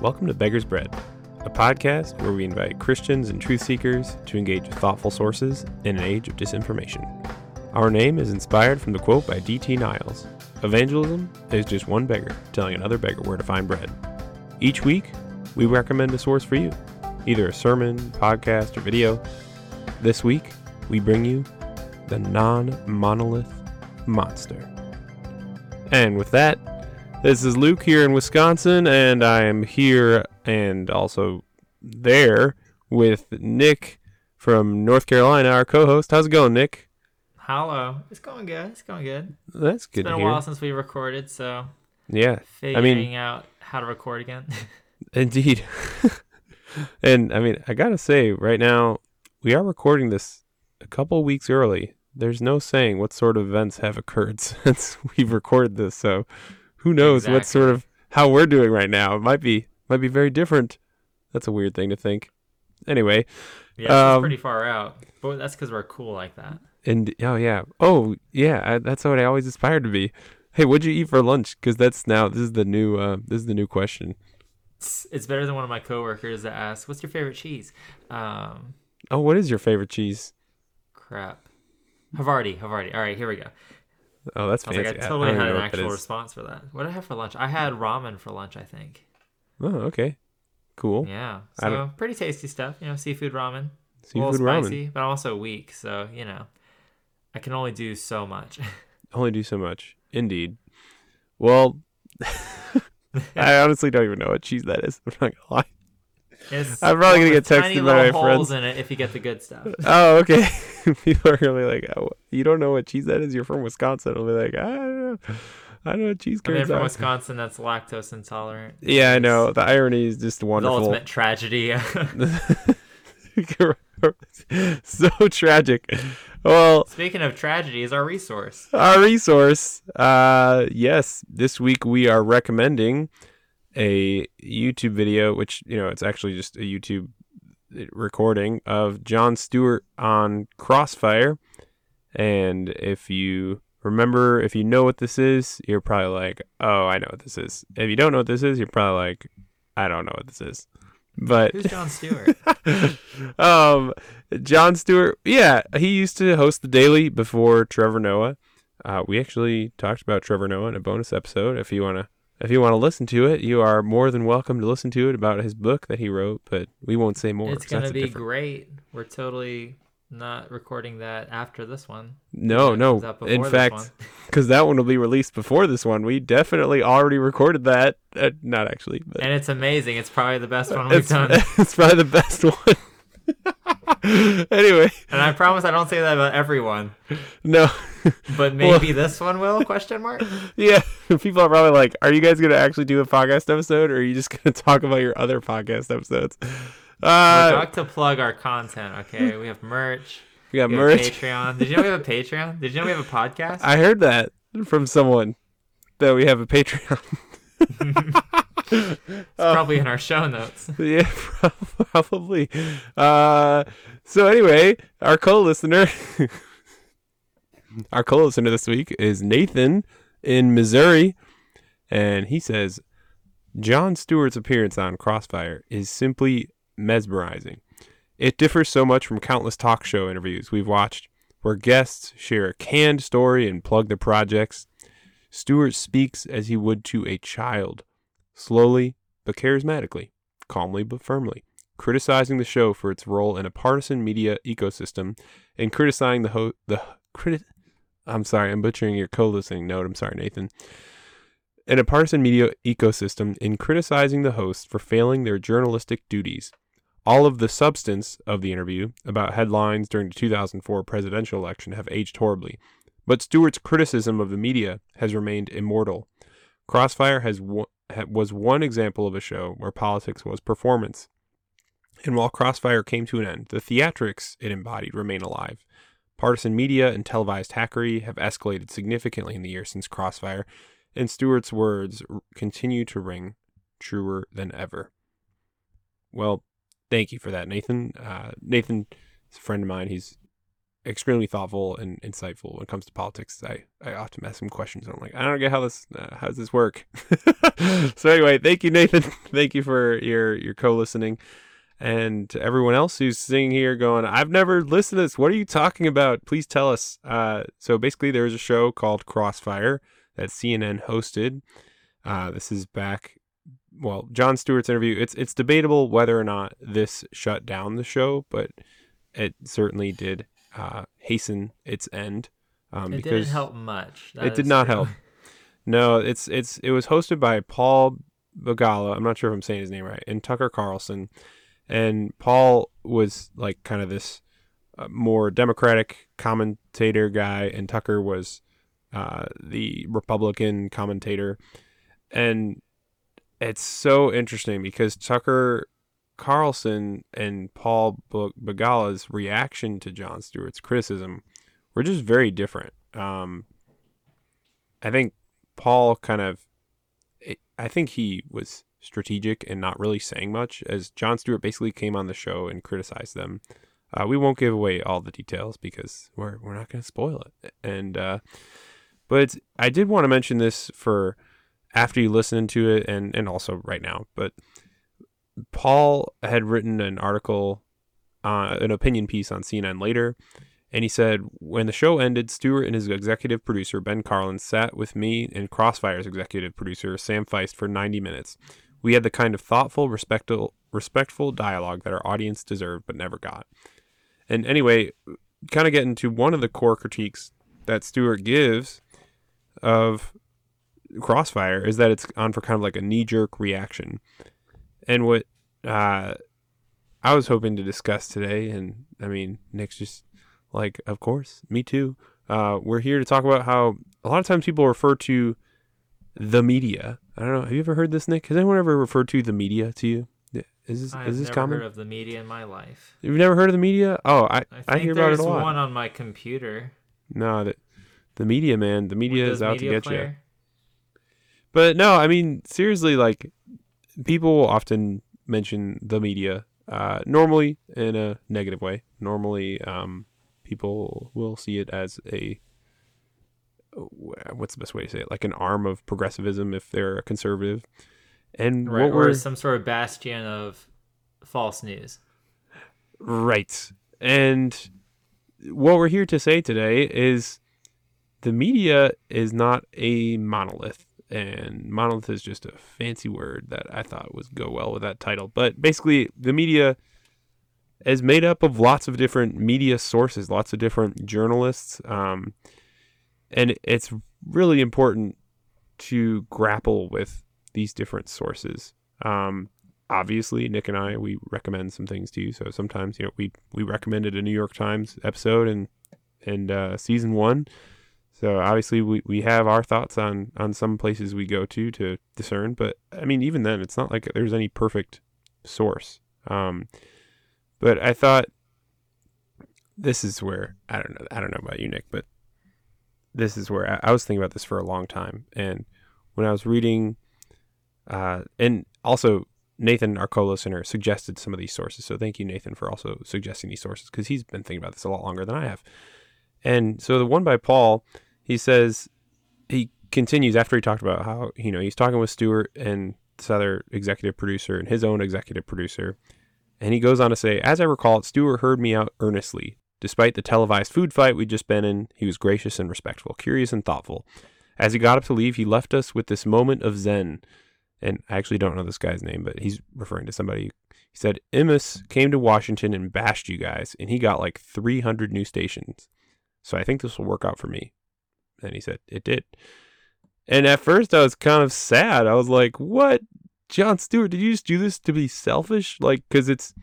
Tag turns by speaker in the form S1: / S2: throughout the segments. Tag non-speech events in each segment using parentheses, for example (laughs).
S1: Welcome to Beggar's Bread, a podcast where we invite Christians and truth seekers to engage with thoughtful sources in an age of disinformation. Our name is inspired from the quote by D.T. Niles Evangelism is just one beggar telling another beggar where to find bread. Each week, we recommend a source for you, either a sermon, podcast, or video. This week, we bring you the non monolith monster. And with that, this is Luke here in Wisconsin, and I am here and also there with Nick from North Carolina, our co host. How's it going, Nick?
S2: Hello. It's going good. It's going good.
S1: That's good
S2: It's been a
S1: hear.
S2: while since we recorded, so
S1: Yeah,
S2: figuring out how to record again. (laughs)
S1: indeed. (laughs) and I mean, I gotta say, right now, we are recording this a couple weeks early. There's no saying what sort of events have occurred (laughs) since we've recorded this, so who knows what sort of how we're doing right now. It might be might be very different. That's a weird thing to think. Anyway,
S2: yeah,
S1: Um,
S2: it's pretty far out, but that's because we're cool like that.
S1: and oh yeah, oh yeah, I, that's what I always aspired to be. Hey, what'd you eat for lunch? Because that's now this is the new uh, this is the new question.
S2: It's, it's better than one of my coworkers that asks, "What's your favorite cheese?" Um,
S1: Oh, what is your favorite cheese?
S2: crap. Havarti, Havarti. All right, here we go.
S1: Oh, that's
S2: I like,
S1: fancy.
S2: I
S1: I- I
S2: totally
S1: don't
S2: had an actual response for that. What did I have for lunch? I had ramen for lunch, I think.
S1: Oh, okay. Cool.
S2: Yeah, so pretty tasty stuff. You know, seafood ramen.
S1: Seafood
S2: little
S1: ramen.
S2: spicy, but I'm also weak, so you know, I can only do so much. (laughs)
S1: Only do so much. Indeed. Well, (laughs) I honestly don't even know what cheese that is. I'm not gonna lie.
S2: It's
S1: I'm probably gonna get texted by my
S2: holes
S1: friends.
S2: in it if you get the good stuff. (laughs)
S1: Oh, okay. (laughs) People are gonna be like, oh, "You don't know what cheese that is? You're from Wisconsin." I'll be like, "I don't know. I don't know what cheese
S2: I mean, from
S1: are."
S2: Wisconsin, that's lactose intolerant.
S1: Yeah, I know. The irony is just
S2: The
S1: wonderful.
S2: ultimate tragedy. (laughs)
S1: so tragic. Well,
S2: Speaking of tragedy, is our resource.
S1: our resource. Uh, yes, this week we are recommending a YouTube video, which you know it's actually just a YouTube recording of Jon Stewart on Crossfire. And if you remember, if you know what this is, you're probably like, "Oh, I know what this is." If you don't know what this is, you're probably like, "I don't know what this is." But
S2: Who's Jon Stewart? (laughs)
S1: um, Jon Stewart, yeah, he used to host the Daily before Trevor Noah. Uh, we actually talked about Trevor Noah in a bonus episode. If you wanna, if you wanna listen to it, you are more than welcome to listen to it about his book that he wrote. But we won't say more.
S2: it's
S1: 'cause
S2: gonna be
S1: different-
S2: great. We're totally not recording that after this one.
S1: No, no. In fact, because (laughs) that one will be released before this one. We definitely already recorded that. Uh, not actually, but
S2: and it's amazing. It's probably the best one (laughs) we've
S1: it's,
S2: done. (laughs)
S1: it's probably the best one. (laughs) anyway,
S2: And I promise I don't say that about everyone,
S1: no.
S2: but (laughs) maybe this one will? Question mark. (laughs)
S1: Yeah, people are probably like, "Are you guys gonna actually do a podcast episode, or are you just gonna talk about your other podcast episodes?" Uh,
S2: to plug our content. Okay, we have merch.
S1: we got
S2: We have
S1: merch.
S2: Patreon. Did you know we have a Patreon? Did you know we have a podcast?
S1: I heard that from someone that we have a Patreon.
S2: It's probably in our show notes. (laughs)
S1: yeah, (laughs) probably. Uh, so anyway, our co-listener, (laughs) our co-listener this week is Nathan in Missouri, and he says Jon Stewart's appearance on Crossfire is simply mesmerizing. It differs so much from countless talk show interviews we've watched, where guests share a canned story and plug their projects. Stewart speaks as he would to a child, slowly but charismatically, calmly but firmly, criticizing the show for its role in a partisan media ecosystem and criticizing the ho- the crit. I'm sorry, I'm butchering your co-listening note. I'm sorry, Nathan. In a partisan media ecosystem, in criticizing the hosts for failing their journalistic duties. All of the substance of the interview about headlines during the 2004 presidential election have aged horribly, but Stewart's criticism of the media has remained immortal. Crossfire has was one example of a show where politics was performance. And while Crossfire came to an end, the theatrics it embodied remain alive. Partisan media and televised hackery have escalated significantly in the years since Crossfire, and Stewart's words continue to ring truer than ever. Well, thank you for that, Nathan. Uh, Nathan is a friend of mine. He's extremely thoughtful and insightful when it comes to politics. I, I often ask him questions. I'm like, I don't get how this uh, how does this work. (laughs) so anyway, thank you, Nathan. (laughs) thank you for your your co-listening, and to everyone else who's sitting here going, I've never listened to this. What are you talking about? Please tell us. Uh, so basically, there was a show called Crossfire that CNN hosted. Uh, this is back. Well, Jon Stewart's interview. It's it's debatable whether or not this shut down the show, but it certainly did uh, hasten its end. Um,
S2: it
S1: because
S2: didn't help much.
S1: it did not help. No, it's it's it was hosted by Paul Begala. I'm not sure if I'm saying his name right, and Tucker Carlson. And Paul was like kind of this uh, more Democratic commentator guy, and Tucker was uh, the Republican commentator. And it's so interesting because Tucker Carlson and Paul Begala's reaction to Jon Stewart's criticism were just very different. Um, I think Paul kind of, I think he was strategic and not really saying much, as Jon Stewart basically came on the show and criticized them. Uh, we won't give away all the details because we're we're not going to spoil it. And uh, but I did want to mention this for after you listen to it and and also right now. But Paul had written an article, uh, an opinion piece on CNN later, and he said, When the show ended, Stewart and his executive producer, Ben Karlin, sat with me and Crossfire's executive producer, Sam Feist, for 90 minutes. We had the kind of thoughtful, respectful, respectful dialogue that our audience deserved but never got. And anyway, kind of getting to one of the core critiques that Stewart gives of Crossfire is that it's on for kind of like a knee jerk reaction. And what uh, I was hoping to discuss today, and I mean, Nick's just like, of course, me too. Uh, we're here to talk about how a lot of times people refer to the media. I don't know. Have you ever heard this, Nick? Has anyone ever referred to the media to you? Is this
S2: I've
S1: is this
S2: never
S1: common?
S2: heard of the media in my life.
S1: You've never heard of the media? Oh, I
S2: I,
S1: I, hear about it
S2: there's
S1: a lot.
S2: There's one on my computer.
S1: No, the, the media, man. The media
S2: Windows
S1: is out
S2: Media
S1: to get you. But no, I mean seriously, like people often mention the media, uh, normally in a negative way. Normally, um, people will see it as a what's the best way to say it? Like an arm of progressivism if they're a conservative. And
S2: Right,
S1: what
S2: or
S1: we're
S2: some sort of bastion of false news.
S1: Right. And what we're here to say today is the media is not a monolith. And monolith is just a fancy word that I thought would go well with that title. But basically, the media is made up of lots of different media sources, lots of different journalists. Um, and it's really important to grapple with these different sources. Um, obviously Nick and I we recommend some things to you. So sometimes you know we we recommended a New York Times episode and and uh, season one. So obviously we, we have our thoughts on on some places we go to to discern. But I mean even then it's not like there's any perfect source. Um, but I thought this is where I don't know I don't know about you Nick, but this is where I, I was thinking about this for a long time and when I was reading uh, and also Nathan, our co-listener, suggested some of these sources. So thank you, Nathan, for also suggesting these sources because he's been thinking about this a lot longer than I have. And so the one by Paul, he says he continues after he talked about how you know he's talking with Stewart and this other executive producer and his own executive producer, and he goes on to say, as I recall, it, Stewart heard me out earnestly. Despite the televised food fight we'd just been in, he was gracious and respectful, curious and thoughtful. As he got up to leave, he left us with this moment of zen and I actually don't know this guy's name, but he's referring to somebody. He said Imus came to Washington and bashed you guys, and he got like 300 new stations. So I think this will work out for me. And he said it did. And at first, I was kind of sad. I was like, "What, Jon Stewart? Did you just do this to be selfish? Like, because it's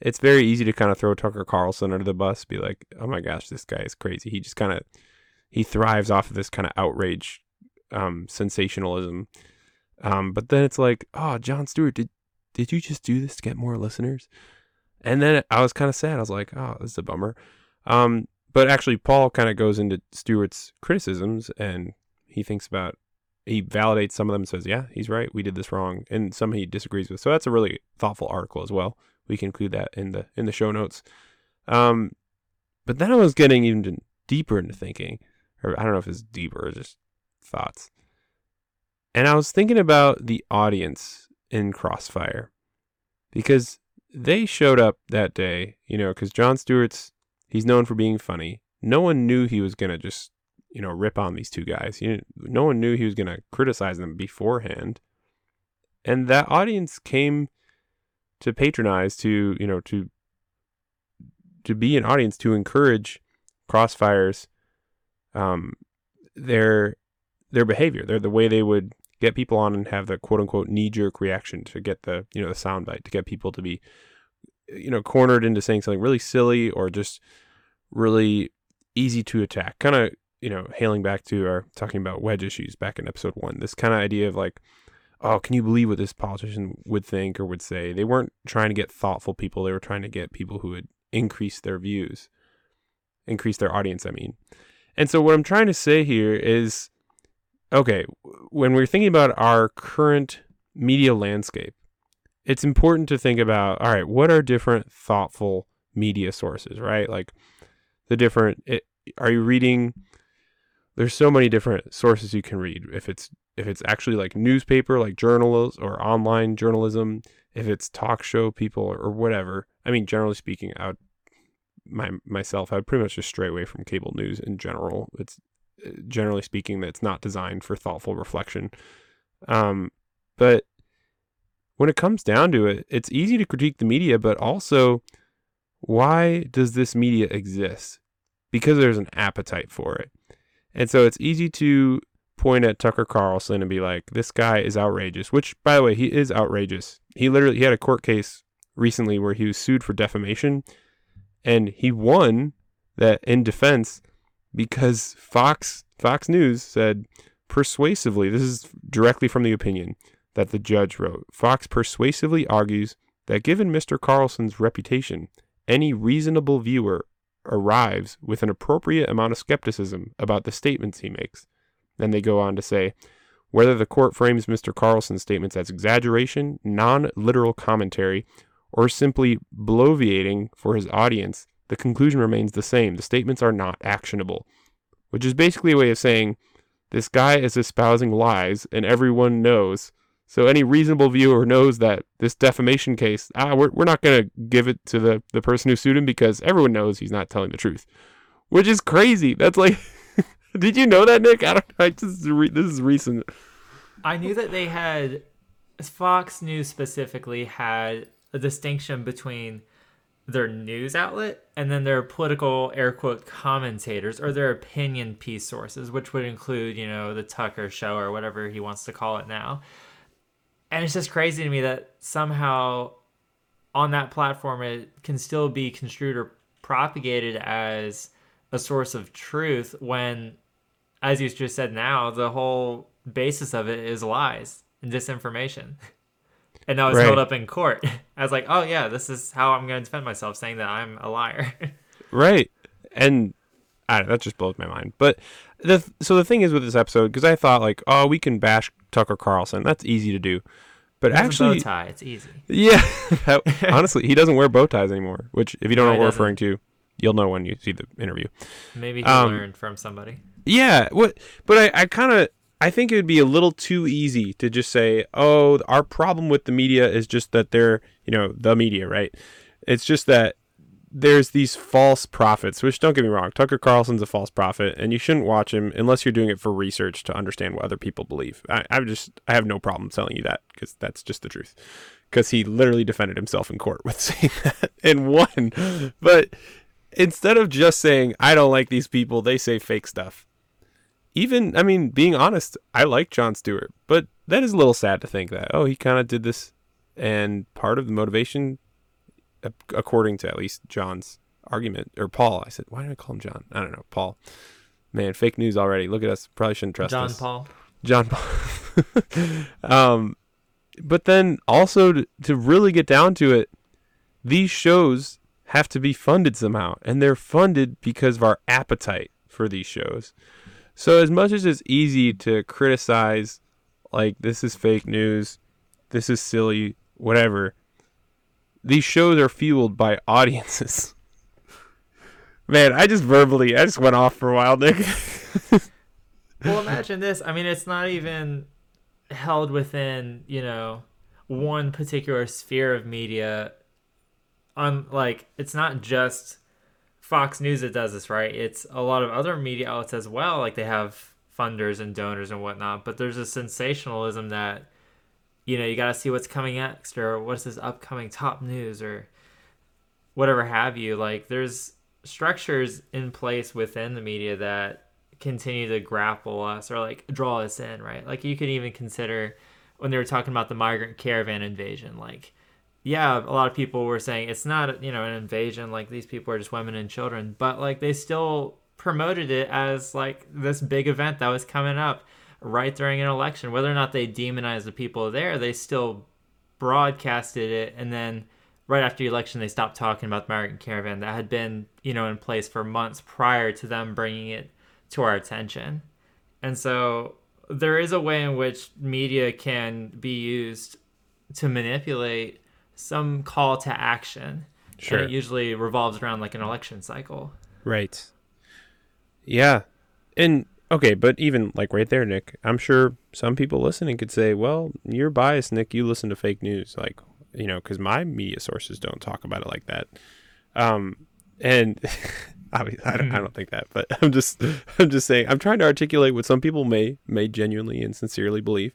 S1: it's very easy to kind of throw Tucker Carlson under the bus, be like, "Oh my gosh, this guy is crazy." He just kind of he thrives off of this kind of outrage, um, sensationalism. Um, but then it's like, oh, Jon Stewart, did did you just do this to get more listeners? And then I was kind of sad. I was like, oh, this is a bummer. Um, but actually, Paul kind of goes into Stewart's criticisms and he thinks about, he validates some of them and says, yeah, he's right. We did this wrong. And some he disagrees with. So that's a really thoughtful article as well. We can include that in the in the show notes. Um, but then I was getting even deeper into thinking, or I don't know if it's deeper or just thoughts. And I was thinking about the audience in Crossfire because they showed up that day, you know, because Jon Stewart's, he's known for being funny. No one knew he was going to just, you know, rip on these two guys. No one knew he was going to criticize them beforehand. And that audience came to patronize, to, you know, to, to be an audience, to encourage Crossfire's, um, their, their behavior, their, the way they would get people on and have the quote unquote knee jerk reaction to get the you know the soundbite to get people to be you know cornered into saying something really silly or just really easy to attack. Kind of you know hailing back to our talking about wedge issues back in episode one. This kind of idea of like. Oh, can you believe what this politician would think or would say? They weren't trying to get thoughtful people. They were trying to get people who would increase their views, increase their audience, I mean. And so, what I'm trying to say here is okay, when we're thinking about our current media landscape, it's important to think about all right, what are different thoughtful media sources, right? Like the different it, are you reading there's so many different sources you can read. If it's if it's actually like newspaper, like journals or online journalism, if it's talk show people or, whatever. I mean, generally speaking, I would my myself, I would pretty much just stray away from cable news in general. It's generally speaking, that's not designed for thoughtful reflection. Um, but when it comes down to it, it's easy to critique the media, but also, why does this media exist? Because there's an appetite for it. And so it's easy to point at Tucker Carlson and be like, this guy is outrageous, which, by the way, he is outrageous. He literally he had a court case recently where he was sued for defamation and he won that in defense because Fox Fox News said persuasively, this is directly from the opinion that the judge wrote. Fox persuasively argues that given Mr. Carlson's reputation, any reasonable viewer arrives with an appropriate amount of skepticism about the statements he makes. Then they go on to say, whether the court frames Mr. Carlson's statements as exaggeration, non literal commentary, or simply bloviating for his audience, the conclusion remains the same. The statements are not actionable, which is basically a way of saying this guy is espousing lies and everyone knows. So any reasonable viewer knows that this defamation case, ah, we're, we're not going to give it to the, the person who sued him because everyone knows he's not telling the truth, which is crazy. That's like, (laughs) did you know that, Nick? I don't know. I just re- this is recent.
S2: I knew that they had Fox News specifically had a distinction between their news outlet and then their political air quote commentators or their opinion piece sources which would include you know the tucker show or whatever he wants to call it now and it's just crazy to me that somehow on that platform it can still be construed or propagated as a source of truth when as you just said now the whole basis of it is lies and disinformation (laughs) and now it's right. held up in court. (laughs) I was like, oh yeah, this is how I'm going to defend myself, saying that I'm a liar. (laughs)
S1: right, and I, that just blows my mind. But the so the thing is with this episode, because I thought like, oh, we can bash Tucker Carlson. That's easy to do. But actually,
S2: bow tie. It's easy.
S1: Yeah, (laughs) honestly, he doesn't wear bow ties anymore. Which, if you don't no, know what we're referring to, you'll know when you see the interview.
S2: Maybe he um, learned from somebody.
S1: Yeah, what? But I, I kind of I think it would be a little too easy to just say, "Oh, our problem with the media is just that they're, you know, the media, right?" It's just that there's these false prophets, which don't get me wrong, Tucker Carlson's a false prophet, and you shouldn't watch him unless you're doing it for research to understand what other people believe. I, I just I have no problem telling you that because that's just the truth. Because he literally defended himself in court (laughs) with saying that and won. But instead of just saying I don't like these people, they say fake stuff even I mean, being honest, I like Jon Stewart, but that is a little sad to think that oh, he kind of did this, and part of the motivation, according to at least John's argument or Paul, I said, why did I call him John? I don't know, Paul. Man, fake news already. Look at us. Probably shouldn't trust
S2: John
S1: us.
S2: Paul.
S1: John Paul. (laughs) um, but then also to, to really get down to it, these shows have to be funded somehow, and they're funded because of our appetite for these shows. So as much as it's easy to criticize, like this is fake news, this is silly, whatever, these shows are fueled by audiences. (laughs) Man, I just verbally, I just went off for a while, Nick. (laughs)
S2: well, imagine this. I mean, it's not even held within, you know, one particular sphere of media. On like, it's not just Fox News that does this, right? It's a lot of other media outlets as well. Like they have funders and donors and whatnot. But there's a sensationalism that, you know, you got to see what's coming next or what's this upcoming top news or whatever have you. Like there's structures in place within the media that continue to grapple us or like draw us in, right? Like you could even consider when they were talking about the migrant caravan invasion, like yeah, a lot of people were saying it's not, you know, an invasion like these people are just women and children, but like they still promoted it as like this big event that was coming up right during an election. Whether or not they demonized the people there, they still broadcasted it and then right after the election they stopped talking about the migrant caravan that had been, you know, in place for months prior to them bringing it to our attention. And so there is a way in which media can be used to manipulate some call to action. Sure. And it usually revolves around like an election cycle.
S1: Right. Yeah. And okay, but even like right there, Nick, I'm sure some people listening could say, well, you're biased, Nick. You listen to fake news. Like, you know, because my media sources don't talk about it like that. Um, and (laughs) Obviously, I don't, I don't think that, but (laughs) I'm just (laughs) I'm just saying I'm trying to articulate what some people may may genuinely and sincerely believe.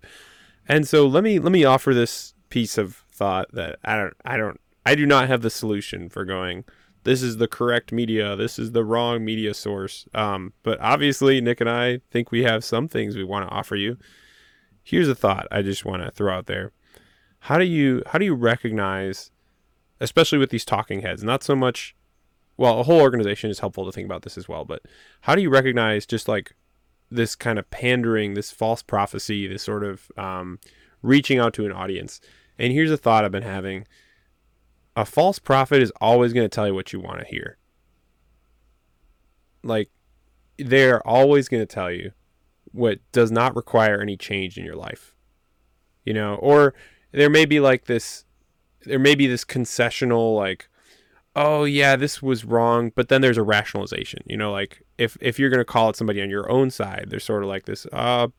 S1: And so let me let me offer this piece of thought that I don't I don't I do not have the solution for going this is the correct media, this is the wrong media source. Um, but obviously Nick and I think we have some things we want to offer you. Here's a thought I just want to throw out there. How do you how do you recognize especially with these talking heads, not so much well, a whole organization is helpful to think about this as well. But how do you recognize just like this kind of pandering, this false prophecy, this sort of um, reaching out to an audience? And here's a thought I've been having a false prophet is always going to tell you what you want to hear. Like, they're always going to tell you what does not require any change in your life. You know, or there may be like this, there may be this concessional, like, oh yeah, this was wrong, but then there's a rationalization. You know, like if if you're gonna call it somebody on your own side, there's sort of like this, uh,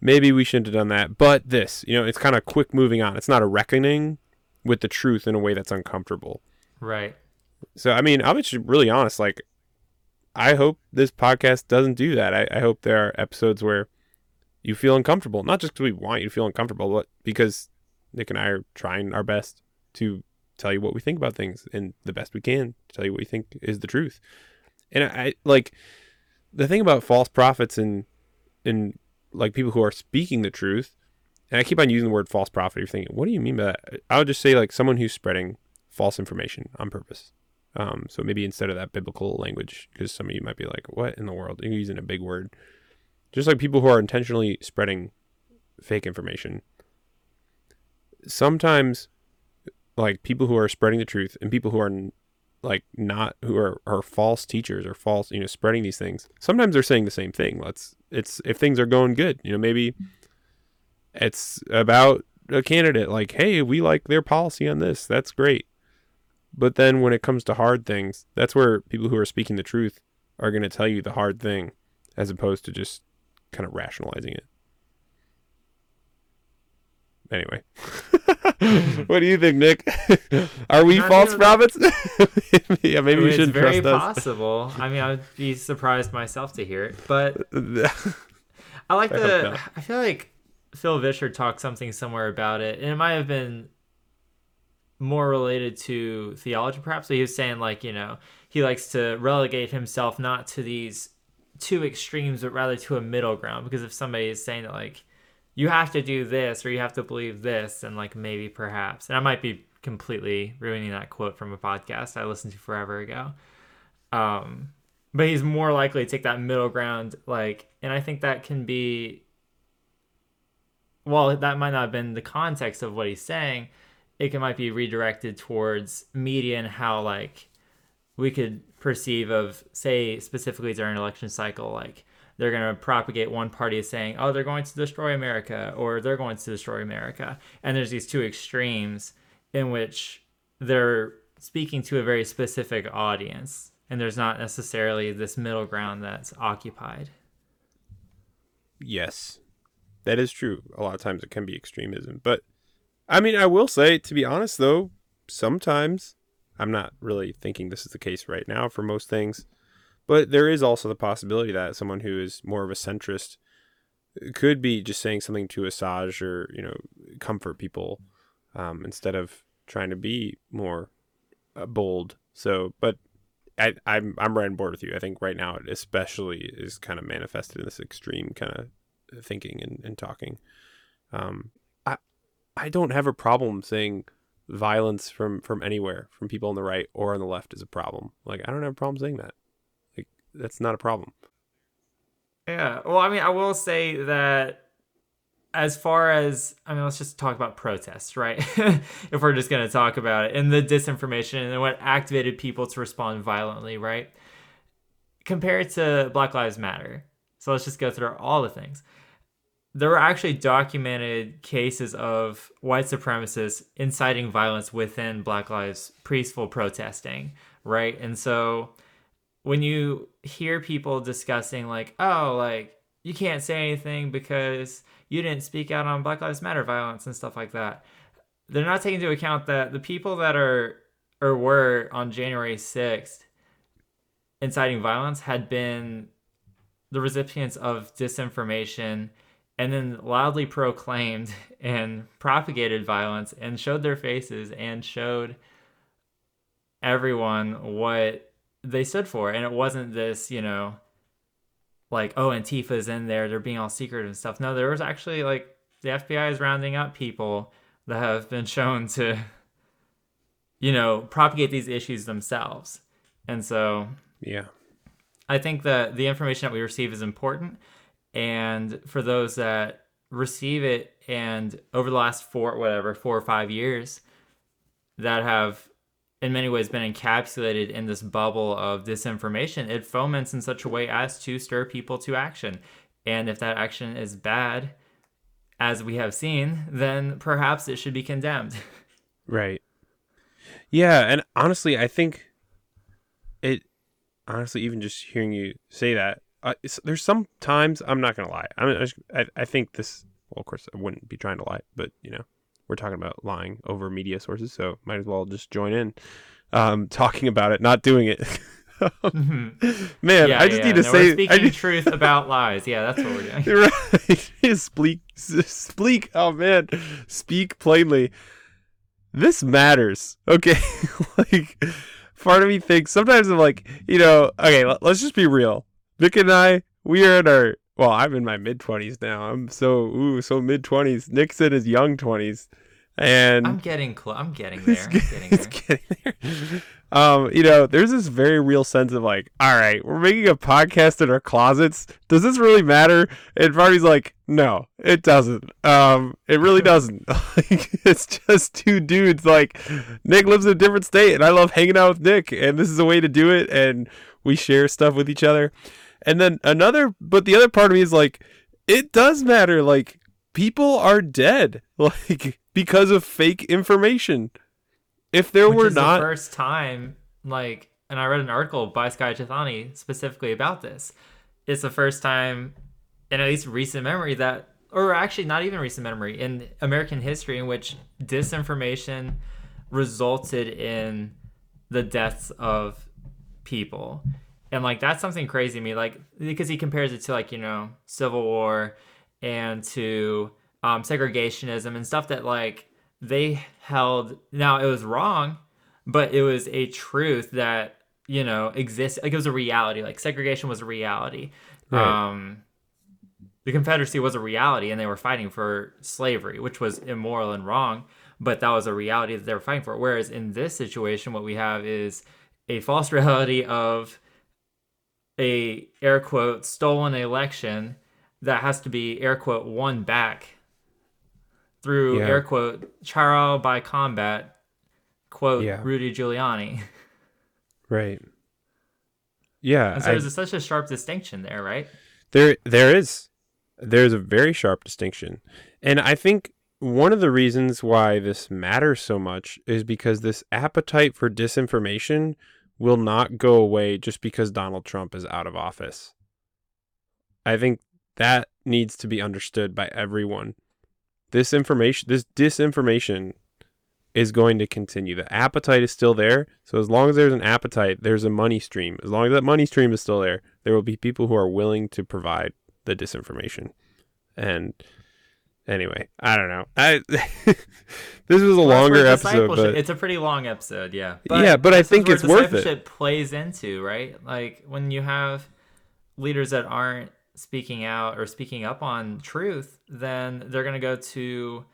S1: maybe we shouldn't have done that, but this, you know, it's kind of quick moving on. It's not a reckoning with the truth in a way that's uncomfortable.
S2: Right.
S1: So I mean, I'm just really honest. Like, I hope this podcast doesn't do that. I, I hope there are episodes where you feel uncomfortable, not just because we want you to feel uncomfortable, but because Nick and I are trying our best to tell you what we think about things and the best we can tell you what we think is the truth. And I, I like the thing about false prophets and and like people who are speaking the truth. And I keep on using the word false prophet. You're thinking, what do you mean by that? I would just say like someone who's spreading false information on purpose. Um, so maybe instead of that biblical language, because some of you might be like, what in the world? You're using a big word. Just like people who are intentionally spreading fake information. Sometimes like people who are spreading the truth and people who are like not who are, are false teachers or false you know spreading these things sometimes they're saying the same thing let's it's if things are going good you know maybe it's about a candidate like hey we like their policy on this that's great but then when it comes to hard things that's where people who are speaking the truth are going to tell you the hard thing as opposed to just kind of rationalizing it anyway. (laughs) what do you think, Nick? (laughs) Are we false prophets? (laughs)
S2: yeah, maybe I mean, you should trust us. Very possible. I mean, I'd be surprised myself to hear it, but I like the. I feel like Phil Vischer talked something somewhere about it, and it might have been more related to theology, perhaps. So he was saying like, you know, he likes to relegate himself not to these two extremes, but rather to a middle ground. Because if somebody is saying that like you have to do this or you have to believe this and like maybe perhaps and i might be completely ruining that quote from a podcast i listened to forever ago um but he's more likely to take that middle ground like and i think that can be well that might not have been the context of what he's saying it can might be redirected towards media and how like we could perceive of say specifically during election cycle like they're going to propagate one party as saying, oh, they're going to destroy America or they're going to destroy America. And there's these two extremes in which they're speaking to a very specific audience. and there's not necessarily this middle ground that's occupied.
S1: Yes, that is true. A lot of times it can be extremism, but I mean, I will say, to be honest, though, sometimes I'm not really thinking this is the case right now for most things, but there is also the possibility that someone who is more of a centrist could be just saying something to assuage or you know comfort people um, instead of trying to be more uh, bold. So, but I, I'm I'm right on board with you. I think right now it especially is kind of manifested in this extreme kind of thinking and, and talking. Um, I I don't have a problem saying violence from from anywhere from people on the right or on the left is a problem. Like I don't have a problem saying that. Like that's not a problem.
S2: Yeah. Well, I mean, I will say that as far as I mean, let's just talk about protests, right? (laughs) if we're just going to talk about it and the disinformation and what activated people to respond violently, right? Compared to Black Lives Matter. So let's just go through all the things. There were actually documented cases of white supremacists inciting violence within Black Lives peaceful protesting, right? And so when you hear people discussing like, oh, like you can't say anything because you didn't speak out on Black Lives Matter violence and stuff like that. They're not taking into account that the people that are or were on January 6th inciting violence had been the recipients of disinformation and then loudly proclaimed (laughs) and propagated violence and showed their faces and showed everyone what they stood for. And it wasn't this, you know, like, oh, Antifa's in there, they're being all secretive and stuff. No, there was actually like the FBI is rounding up people that have been shown to, you know, propagate these issues themselves. And so,
S1: yeah,
S2: I think that the information that we receive is important. And for those that receive it and over the last four, whatever, four or five years that have in many ways been encapsulated in this bubble of disinformation, it foments in such a way as to stir people to action. And if that action is bad, as we have seen, then perhaps it should be condemned. (laughs)
S1: Right. Yeah, and honestly, I think it. Honestly, even just hearing you say that, uh, there's some times I'm not gonna lie. I mean, I, I think this. Well, of course, I wouldn't be trying to lie, but you know, we're talking about lying over media sources, so might as well just join in um, (laughs) talking about it, not doing it. Mm-hmm. (laughs) Man, yeah, I just yeah. need to no, say
S2: speaking just... truth about lies. Yeah, that's what we're (laughs) doing.
S1: right, speak, speak. Oh man, speak plainly. This matters. Okay, like part of me thinks sometimes I'm like, you know, okay, let's just be real. Nick and I, we are in our well, I'm in my mid twenties now. I'm so ooh, so mid twenties. Nick's in his young twenties, and
S2: I'm getting close. I'm getting (laughs) there. I'm getting there. (laughs) getting
S1: there. Um, you know, there's this very real sense of like, all right, we're making a podcast in our closets. Does this really matter? And Marty's like, no, it doesn't. Um, it really (laughs) doesn't. like, it's just two dudes. Like, Nick lives in a different state, and I love hanging out with Nick, and this is a way to do it, and we share stuff with each other. And then another, but the other part of me is like, it does matter. Like, people are dead, (laughs) like, because of fake information. If there
S2: Which
S1: were not.
S2: the first time, like, and I read an article by Skye Jethani specifically about this. It's the first time, in at least recent memory, that, or actually not even recent memory, in American history, in which disinformation resulted in the deaths of people and like that's something crazy to me like because he compares it to like you know civil war and to um, segregationism and stuff that like they held now it was wrong but it was a truth that you know exists like it was a reality like segregation was a reality right. um the confederacy was a reality and they were fighting for slavery which was immoral and wrong but that was a reality that they were fighting for whereas in this situation what we have is a false (laughs) reality of a air quote stolen election that has to be air quote won back through yeah. air quote trial by combat quote yeah. Rudy Giuliani. (laughs)
S1: Right. Yeah.
S2: And so I, there's such a sharp distinction there, right?
S1: There there is. There's a very sharp distinction. And I think one of the reasons why this matters so much is because this appetite for disinformation will not go away just because Donald Trump is out of office. I think that needs to be understood by everyone. This information, this disinformation is going to continue. The appetite is still there. So as long as there's an appetite, there's a money stream. As long as that money stream is still there, there will be people who are willing to provide the disinformation. And anyway, I don't know. I (laughs) this was a
S2: Well,
S1: longer episode, but
S2: it's a pretty long episode, yeah.
S1: Yeah, but I think it's worth it.
S2: Plays into right, like when you have leaders that aren't speaking out or speaking up on truth, then they're going to go to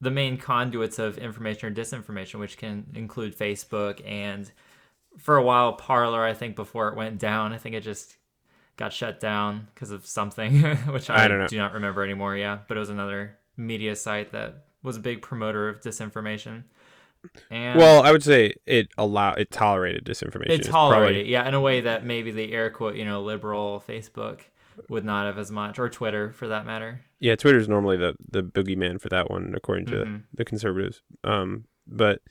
S2: the main conduits of information or disinformation, which can include Facebook and for a while Parler. I think before it went down, I think it just got shut down because of something, (laughs) which I,
S1: I don't know.
S2: do not remember anymore. Yeah, but it was another media site that was a big promoter of disinformation. And
S1: well, I would say it allowed it tolerated disinformation.
S2: it tolerated,
S1: probably-
S2: yeah, in a way that maybe the air quote, you know, liberal Facebook would not have as much, or Twitter for that matter.
S1: yeah, Twitter's normally the the boogeyman for that one, according to
S2: Mhm.
S1: the conservatives. Um, but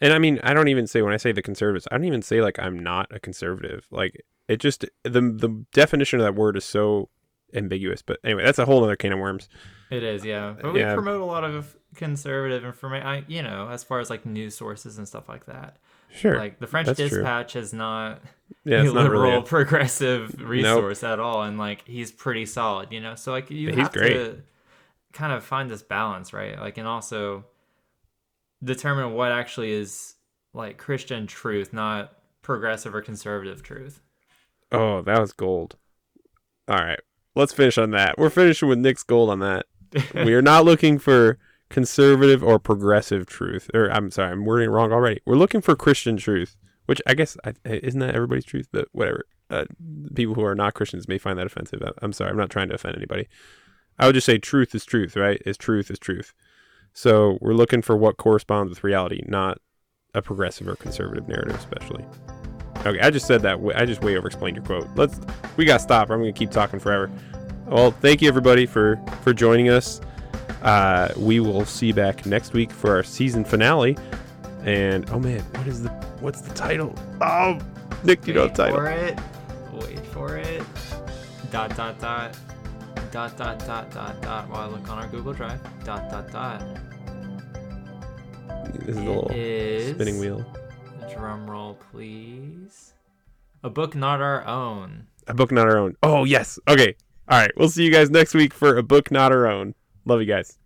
S1: and I mean, I don't even say when I say the conservatives, I don't even say like I'm not a conservative. Like it just the the definition of that word is so ambiguous. But anyway, that's a whole other can of worms.
S2: It is, yeah. Uh, but we
S1: Yeah.
S2: promote a lot of conservative information, you know, as far as like news sources and stuff like that.
S1: Sure,
S2: Like the French
S1: that's true.
S2: Dispatch is not
S1: yeah,
S2: a
S1: it's not
S2: liberal,
S1: really. a-
S2: progressive (laughs) resource at all, and like he's pretty solid, you know. So like you have to kind of find this balance, right? Like, and also determine what actually is like Christian truth, not progressive or conservative truth.
S1: Oh, that was gold. All right, let's finish on that. We're finishing with Nick's gold on that. (laughs) we are not looking for conservative or progressive truth. Or I'm sorry, I'm wording it wrong already. We're looking for Christian truth, which I guess I, isn't that everybody's truth. But whatever. Uh, people who are not Christians may find that offensive. I'm sorry. I'm not trying to offend anybody. I would just say truth is truth, right? Is truth is truth. So we're looking for what corresponds with reality, not a progressive or conservative narrative, especially. Okay, I just said that. I just way over explained your quote. Let's. We got to stop. I'm going to keep talking forever. Well, thank you everybody for for joining us. Uh, we will see you back next week for our season finale. And oh man, what is the what's the title? Oh, Nick, do you know
S2: Wait
S1: the title?
S2: Wait for it. Wait for it. Dot dot dot. Dot dot dot dot dot. While I look on our Google Drive. Dot dot dot.
S1: This is a little
S2: is-
S1: spinning wheel.
S2: Drum roll, please. A book not our own.
S1: A book not our own. Oh yes. Okay. All right. We'll see you guys next week for a book not our own. Love you guys.